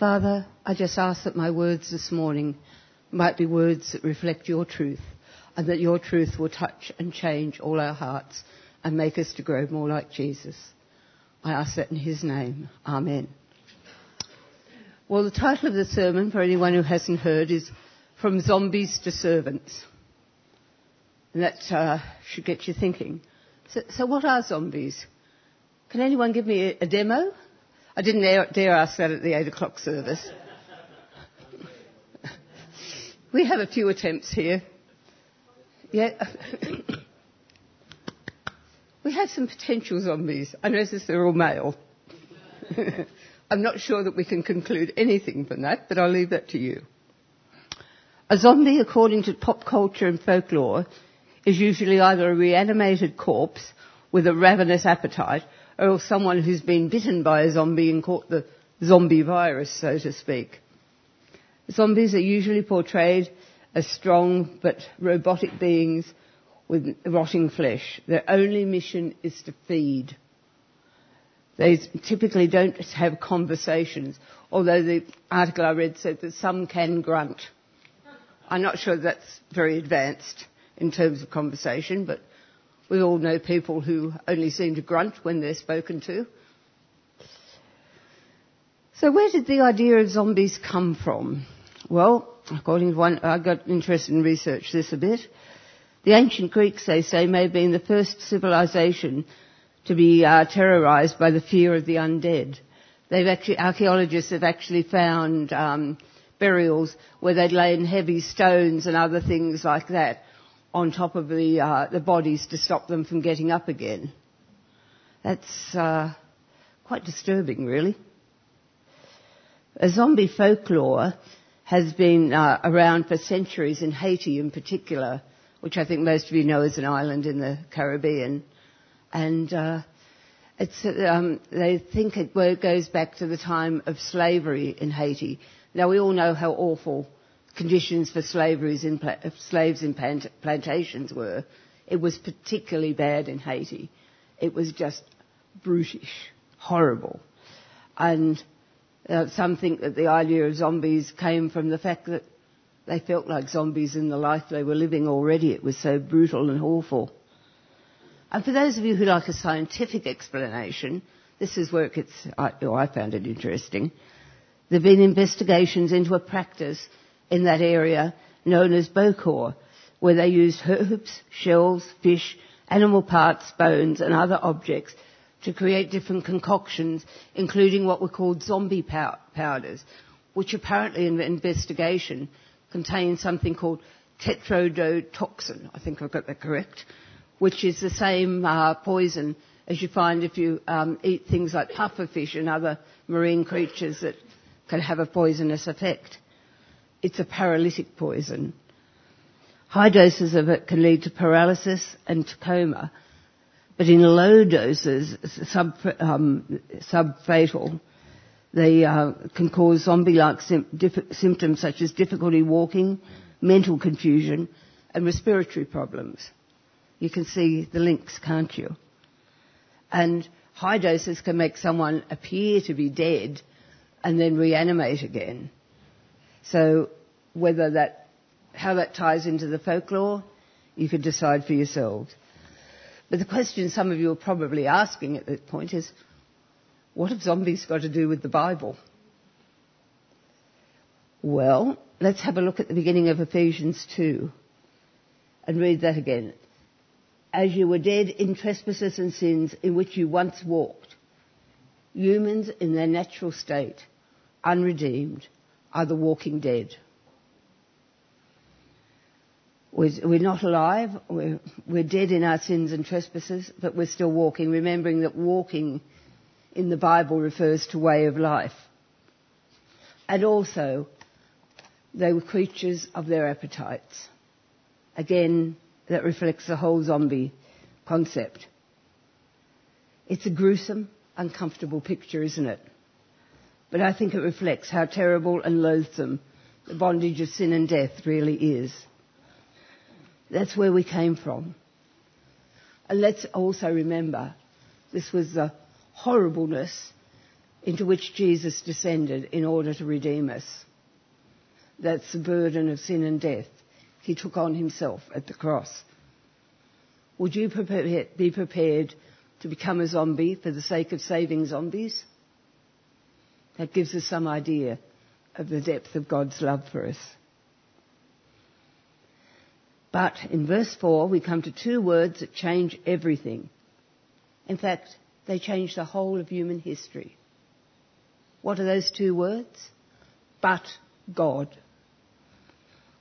Father, I just ask that my words this morning might be words that reflect your truth and that your truth will touch and change all our hearts and make us to grow more like Jesus. I ask that in his name. Amen. Well, the title of the sermon, for anyone who hasn't heard, is From Zombies to Servants. And that uh, should get you thinking. So, so, what are zombies? Can anyone give me a, a demo? I didn't dare, ask that at the 8 o'clock service. we have a few attempts here. Yeah. we have some potential zombies. I notice they're all male. I'm not sure that we can conclude anything from that, but I'll leave that to you. A zombie, according to pop culture and folklore, is usually either a reanimated corpse with a ravenous appetite or someone who's been bitten by a zombie and caught the zombie virus, so to speak. Zombies are usually portrayed as strong but robotic beings with rotting flesh. Their only mission is to feed. They typically don't have conversations, although the article I read said that some can grunt. I'm not sure that's very advanced in terms of conversation, but we all know people who only seem to grunt when they're spoken to. So where did the idea of zombies come from? Well, according to one, I got interested in research this a bit. The ancient Greeks, they say, may have been the first civilization to be uh, terrorized by the fear of the undead. They've actually, archaeologists have actually found um, burials where they'd laid heavy stones and other things like that on top of the, uh, the bodies to stop them from getting up again. That's uh, quite disturbing, really. A zombie folklore has been uh, around for centuries in Haiti in particular, which I think most of you know is an island in the Caribbean. And uh, it's, um, they think it goes back to the time of slavery in Haiti. Now we all know how awful conditions for in, slaves in plantations were. It was particularly bad in Haiti. It was just brutish, horrible. And uh, some think that the idea of zombies came from the fact that they felt like zombies in the life they were living already. It was so brutal and awful. And for those of you who like a scientific explanation, this is where it gets, I, oh, I found it interesting. There have been investigations into a practice in that area known as Bokor, where they used herbs, shells, fish, animal parts, bones and other objects to create different concoctions, including what were called zombie pow- powders, which apparently in the investigation contained something called tetrodotoxin. I think I've got that correct, which is the same uh, poison as you find if you um, eat things like pufferfish and other marine creatures that can have a poisonous effect. It's a paralytic poison. High doses of it can lead to paralysis and to coma, but in low doses, sub, um, subfatal, they uh, can cause zombie-like sim- symptoms such as difficulty walking, mental confusion, and respiratory problems. You can see the links, can't you? And high doses can make someone appear to be dead and then reanimate again. So whether that, how that ties into the folklore, you could decide for yourselves. But the question some of you are probably asking at this point is, what have zombies got to do with the Bible? Well, let's have a look at the beginning of Ephesians 2 and read that again. As you were dead in trespasses and sins in which you once walked, humans in their natural state, unredeemed, are the walking dead. We're not alive, we're, dead in our sins and trespasses, but we're still walking, remembering that walking in the Bible refers to way of life. And also, they were creatures of their appetites. Again, that reflects the whole zombie concept. It's a gruesome, uncomfortable picture, isn't it? But I think it reflects how terrible and loathsome the bondage of sin and death really is. That's where we came from. And let's also remember this was the horribleness into which Jesus descended in order to redeem us. That's the burden of sin and death he took on himself at the cross. Would you be prepared to become a zombie for the sake of saving zombies? That gives us some idea of the depth of God's love for us. But in verse 4, we come to two words that change everything. In fact, they change the whole of human history. What are those two words? But God.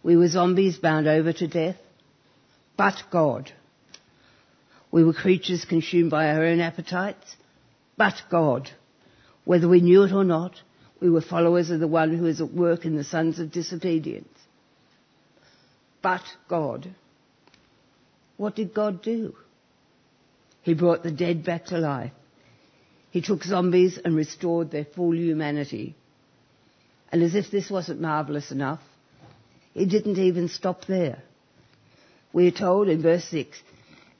We were zombies bound over to death, but God. We were creatures consumed by our own appetites, but God. Whether we knew it or not, we were followers of the one who is at work in the sons of disobedience. But God. What did God do? He brought the dead back to life. He took zombies and restored their full humanity. And as if this wasn't marvellous enough, he didn't even stop there. We're told in verse 6,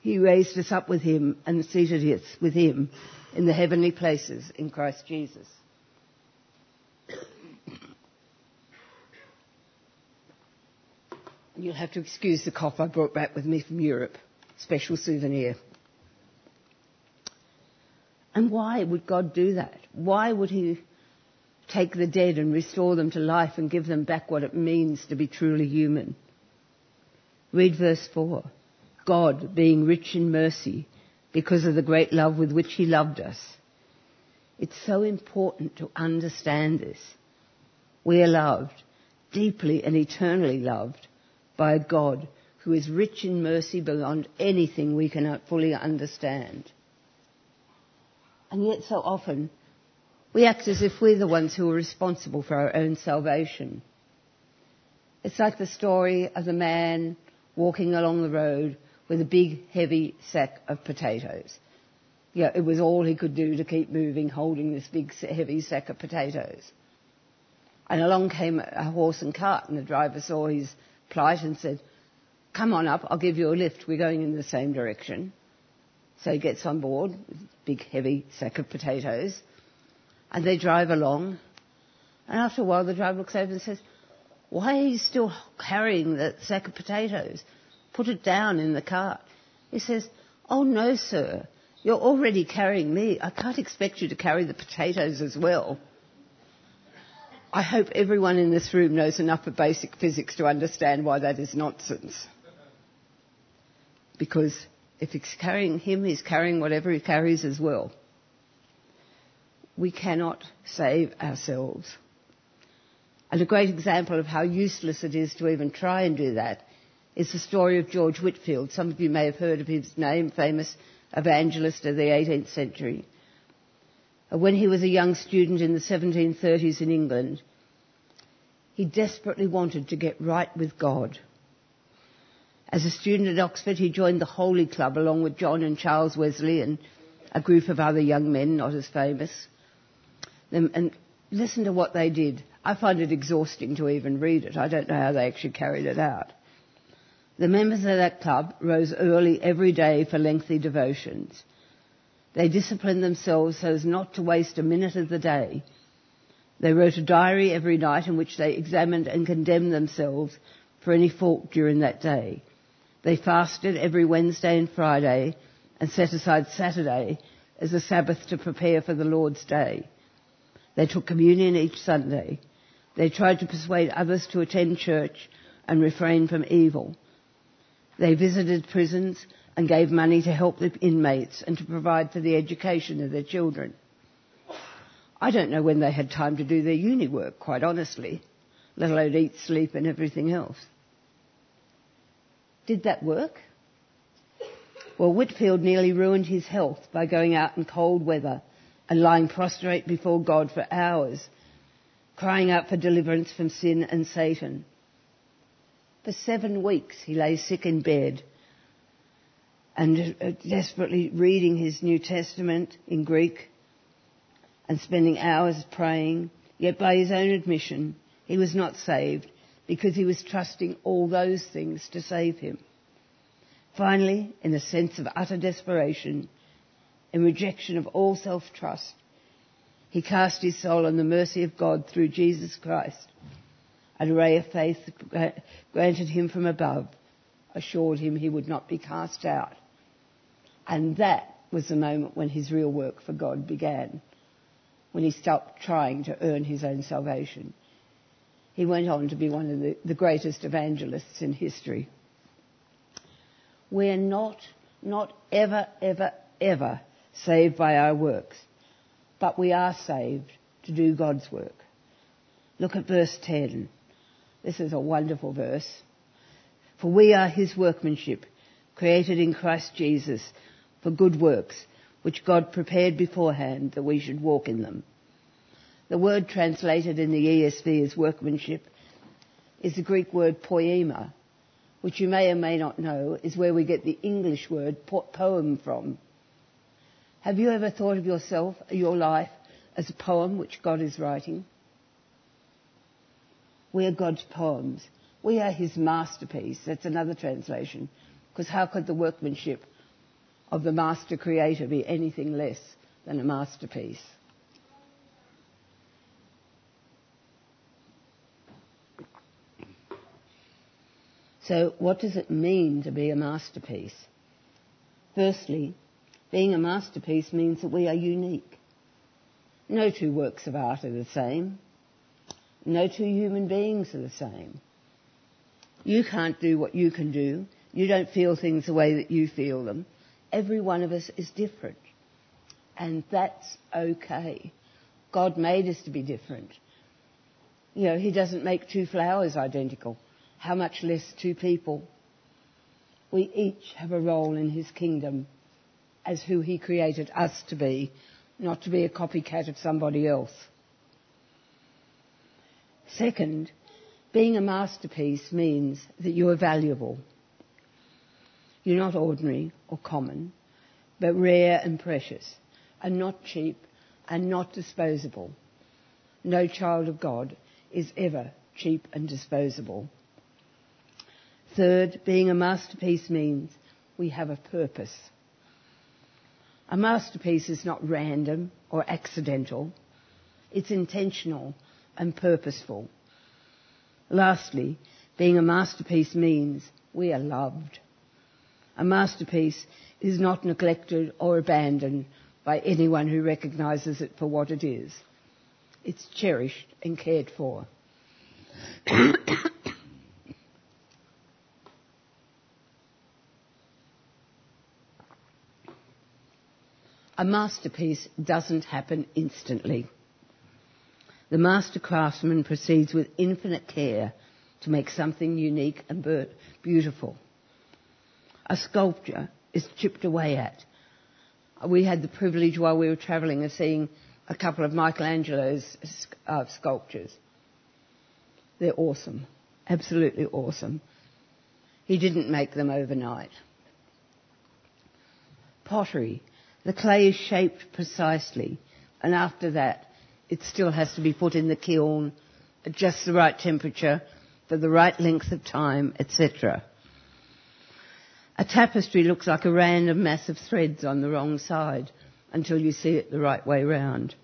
He raised us up with Him and seated us with Him in the heavenly places in Christ Jesus. You'll have to excuse the cough I brought back with me from Europe. Special souvenir. And why would God do that? Why would He take the dead and restore them to life and give them back what it means to be truly human? Read verse 4. God, being rich in mercy, because of the great love with which He loved us. It's so important to understand this. We are loved, deeply and eternally loved, by a God who is rich in mercy beyond anything we can fully understand. And yet so often we act as if we're the ones who are responsible for our own salvation. It's like the story of the man walking along the road with a big heavy sack of potatoes. It was all he could do to keep moving, holding this big heavy sack of potatoes. And along came a horse and cart, and the driver saw his plight and said, Come on up, I'll give you a lift. We're going in the same direction. So he gets on board big heavy sack of potatoes, and they drive along. And after a while, the driver looks over and says, Why are you still carrying that sack of potatoes? Put it down in the cart. He says, Oh no, sir. You're already carrying me. I can't expect you to carry the potatoes as well. I hope everyone in this room knows enough of basic physics to understand why that is nonsense. Because if it's carrying him, he's carrying whatever he carries as well. We cannot save ourselves. And a great example of how useless it is to even try and do that is the story of George Whitefield. Some of you may have heard of his name, famous evangelist of the 18th century. When he was a young student in the 1730s in England, he desperately wanted to get right with God. As a student at Oxford, he joined the Holy Club along with John and Charles Wesley and a group of other young men not as famous. And listen to what they did. I find it exhausting to even read it. I don't know how they actually carried it out. The members of that club rose early every day for lengthy devotions. They disciplined themselves so as not to waste a minute of the day. They wrote a diary every night in which they examined and condemned themselves for any fault during that day. They fasted every Wednesday and Friday and set aside Saturday as a Sabbath to prepare for the Lord's Day. They took communion each Sunday. They tried to persuade others to attend church and refrain from evil. They visited prisons and gave money to help the inmates and to provide for the education of their children. I don't know when they had time to do their uni work, quite honestly, let alone eat, sleep and everything else. Did that work? Well, Whitefield nearly ruined his health by going out in cold weather and lying prostrate before God for hours, crying out for deliverance from sin and Satan. For seven weeks he lay sick in bed and uh, desperately reading his New Testament in Greek and spending hours praying. Yet by his own admission, he was not saved because he was trusting all those things to save him. Finally, in a sense of utter desperation, in rejection of all self-trust, He cast his soul on the mercy of God through Jesus Christ. A ray of faith granted him from above assured him he would not be cast out. And that was the moment when his real work for God began, when he stopped trying to earn his own salvation. He went on to be one of the, the greatest evangelists in history. We're not, not ever, ever, ever saved by our works, but we are saved to do God's work. Look at verse 10. This is a wonderful verse. For we are his workmanship, created in Christ Jesus for good works, which God prepared beforehand that we should walk in them. The word translated in the ESV as workmanship is the Greek word poema, which you may or may not know is where we get the English word poem from. Have you ever thought of yourself, your life, as a poem which God is writing? We are God's poems. We are his masterpiece. That's another translation. Because how could the workmanship of the master creator be anything less than a masterpiece? So, what does it mean to be a masterpiece? Firstly, being a masterpiece means that we are unique. No two works of art are the same. No two human beings are the same. You can't do what you can do. You don't feel things the way that you feel them. Every one of us is different. And that's okay. God made us to be different. You know, He doesn't make two flowers identical. How much less two people? We each have a role in His kingdom as who He created us to be, not to be a copycat of somebody else. Second, being a masterpiece means that you are valuable. You're not ordinary or common, but rare and precious, and not cheap and not disposable. No child of God is ever cheap and disposable. Third, being a masterpiece means we have a purpose. A masterpiece is not random or accidental. It's intentional and purposeful. Lastly, being a masterpiece means we are loved. A masterpiece is not neglected or abandoned by anyone who recognises it for what it is. It's cherished and cared for. a masterpiece doesn't happen instantly. The master craftsman proceeds with infinite care to make something unique and beautiful. A sculpture is chipped away at. We had the privilege while we were travelling of seeing a couple of Michelangelo's uh, sculptures. They're awesome. Absolutely awesome. He didn't make them overnight. Pottery. The clay is shaped precisely, and after that, it still has to be put in the kiln at just the right temperature for the right length of time, etc. A tapestry looks like a random mass of threads on the wrong side until you see it the right way round.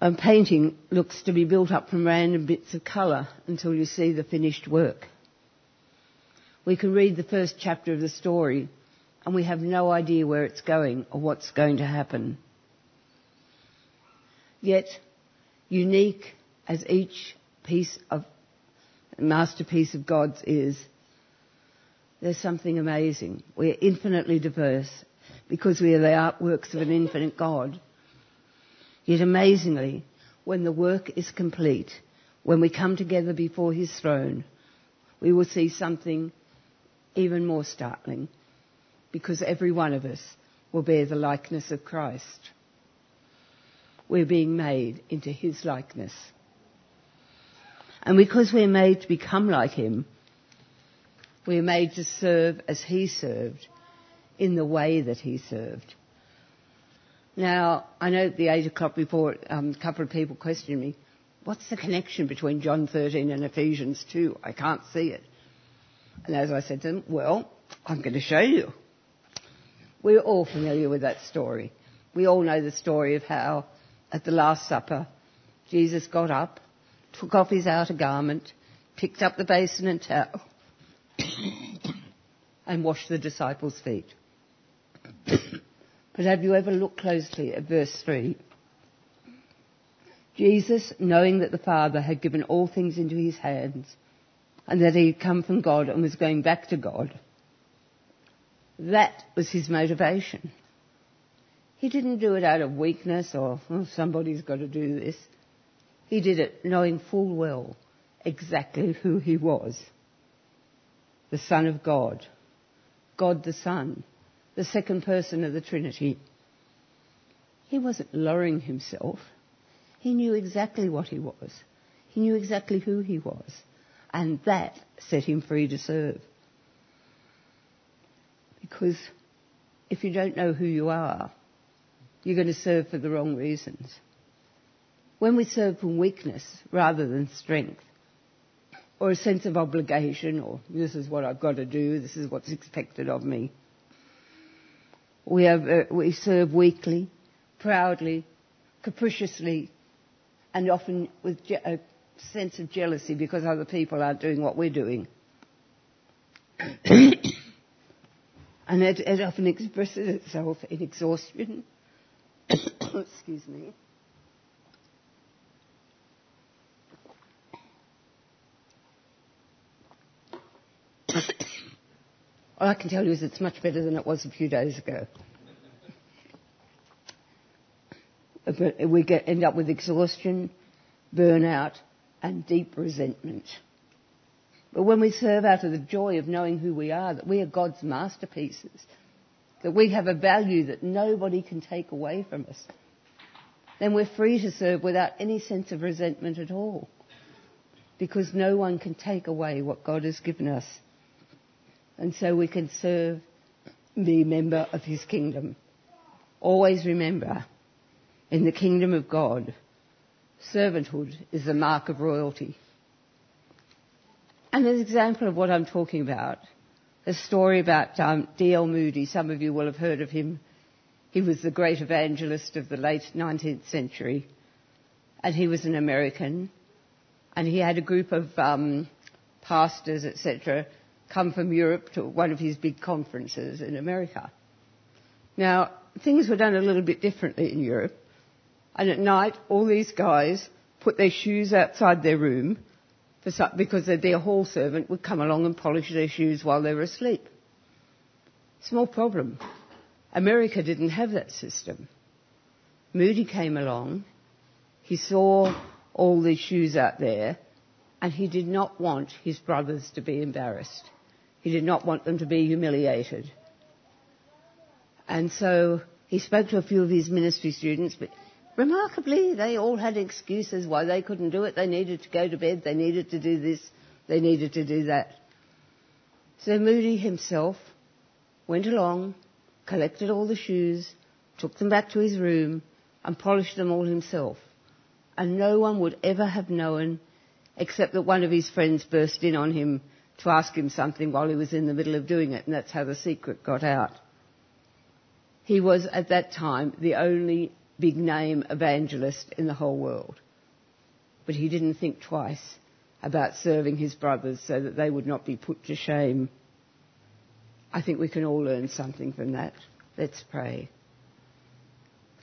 A painting looks to be built up from random bits of colour until you see the finished work. We can read the first chapter of the story and we have no idea where it's going or what's going to happen. Yet, unique as each piece of masterpiece of God's is, there's something amazing. We're infinitely diverse because we are the artworks of an infinite God. Yet amazingly, when the work is complete, when we come together before His throne, we will see something even more startling because every one of us will bear the likeness of Christ we're being made into his likeness. And because we're made to become like him, we're made to serve as he served in the way that he served. Now, I know at the 8 o'clock report, um, a couple of people questioned me, what's the connection between John 13 and Ephesians 2? I can't see it. And as I said to them, well, I'm going to show you. We're all familiar with that story. We all know the story of how at the Last Supper, Jesus got up, took off his outer garment, picked up the basin and towel, and washed the disciples' feet. but have you ever looked closely at verse 3? Jesus, knowing that the Father had given all things into his hands, and that he had come from God and was going back to God, that was his motivation. He didn't do it out of weakness or oh, somebody's got to do this. He did it knowing full well exactly who he was. The Son of God. God the Son. The second person of the Trinity. He wasn't lowering himself. He knew exactly what he was. He knew exactly who he was. And that set him free to serve. Because if you don't know who you are, you're going to serve for the wrong reasons. When we serve from weakness rather than strength, or a sense of obligation, or this is what I've got to do, this is what's expected of me, we, have, uh, we serve weakly, proudly, capriciously, and often with je- a sense of jealousy because other people aren't doing what we're doing. and it, it often expresses itself in exhaustion Excuse me. All I can tell you is it's much better than it was a few days ago. But we get, end up with exhaustion, burnout, and deep resentment. But when we serve out of the joy of knowing who we are, that we are God's masterpieces, that we have a value that nobody can take away from us, then we're free to serve without any sense of resentment at all. Because no one can take away what God has given us. And so we can serve, a member of His kingdom. Always remember, in the kingdom of God, servanthood is the mark of royalty. And an example of what I'm talking about a story about um, D.L. Moody. Some of you will have heard of him. He was the great evangelist of the late 19th century, and he was an American. And he had a group of um, pastors, etc., come from Europe to one of his big conferences in America. Now, things were done a little bit differently in Europe. And at night, all these guys put their shoes outside their room because their hall servant would come along and polish their shoes while they were asleep. Small problem. America didn't have that system. Moody came along, he saw all these shoes out there, and he did not want his brothers to be embarrassed. He did not want them to be humiliated. And so he spoke to a few of his ministry students, but Remarkably, they all had excuses why they couldn't do it. They needed to go to bed, they needed to do this, they needed to do that. So Moody himself went along, collected all the shoes, took them back to his room, and polished them all himself. And no one would ever have known, except that one of his friends burst in on him to ask him something while he was in the middle of doing it, and that's how the secret got out. He was at that time the only big name evangelist in the whole world. But he didn't think twice about serving his brothers so that they would not be put to shame. I think we can all learn something from that. Let's pray.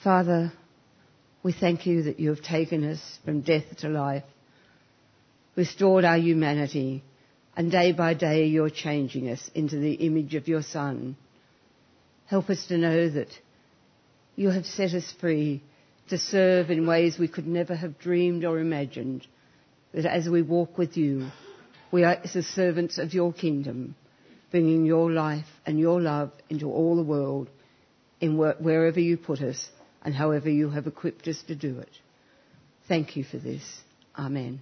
Father, we thank you that you have taken us from death to life, restored our humanity, and day by day you're changing us into the image of your Son. Help us to know that you have set us free to serve in ways we could never have dreamed or imagined. That as we walk with you, we are the servants of your kingdom, bringing your life and your love into all the world in wherever you put us and however you have equipped us to do it. Thank you for this. Amen.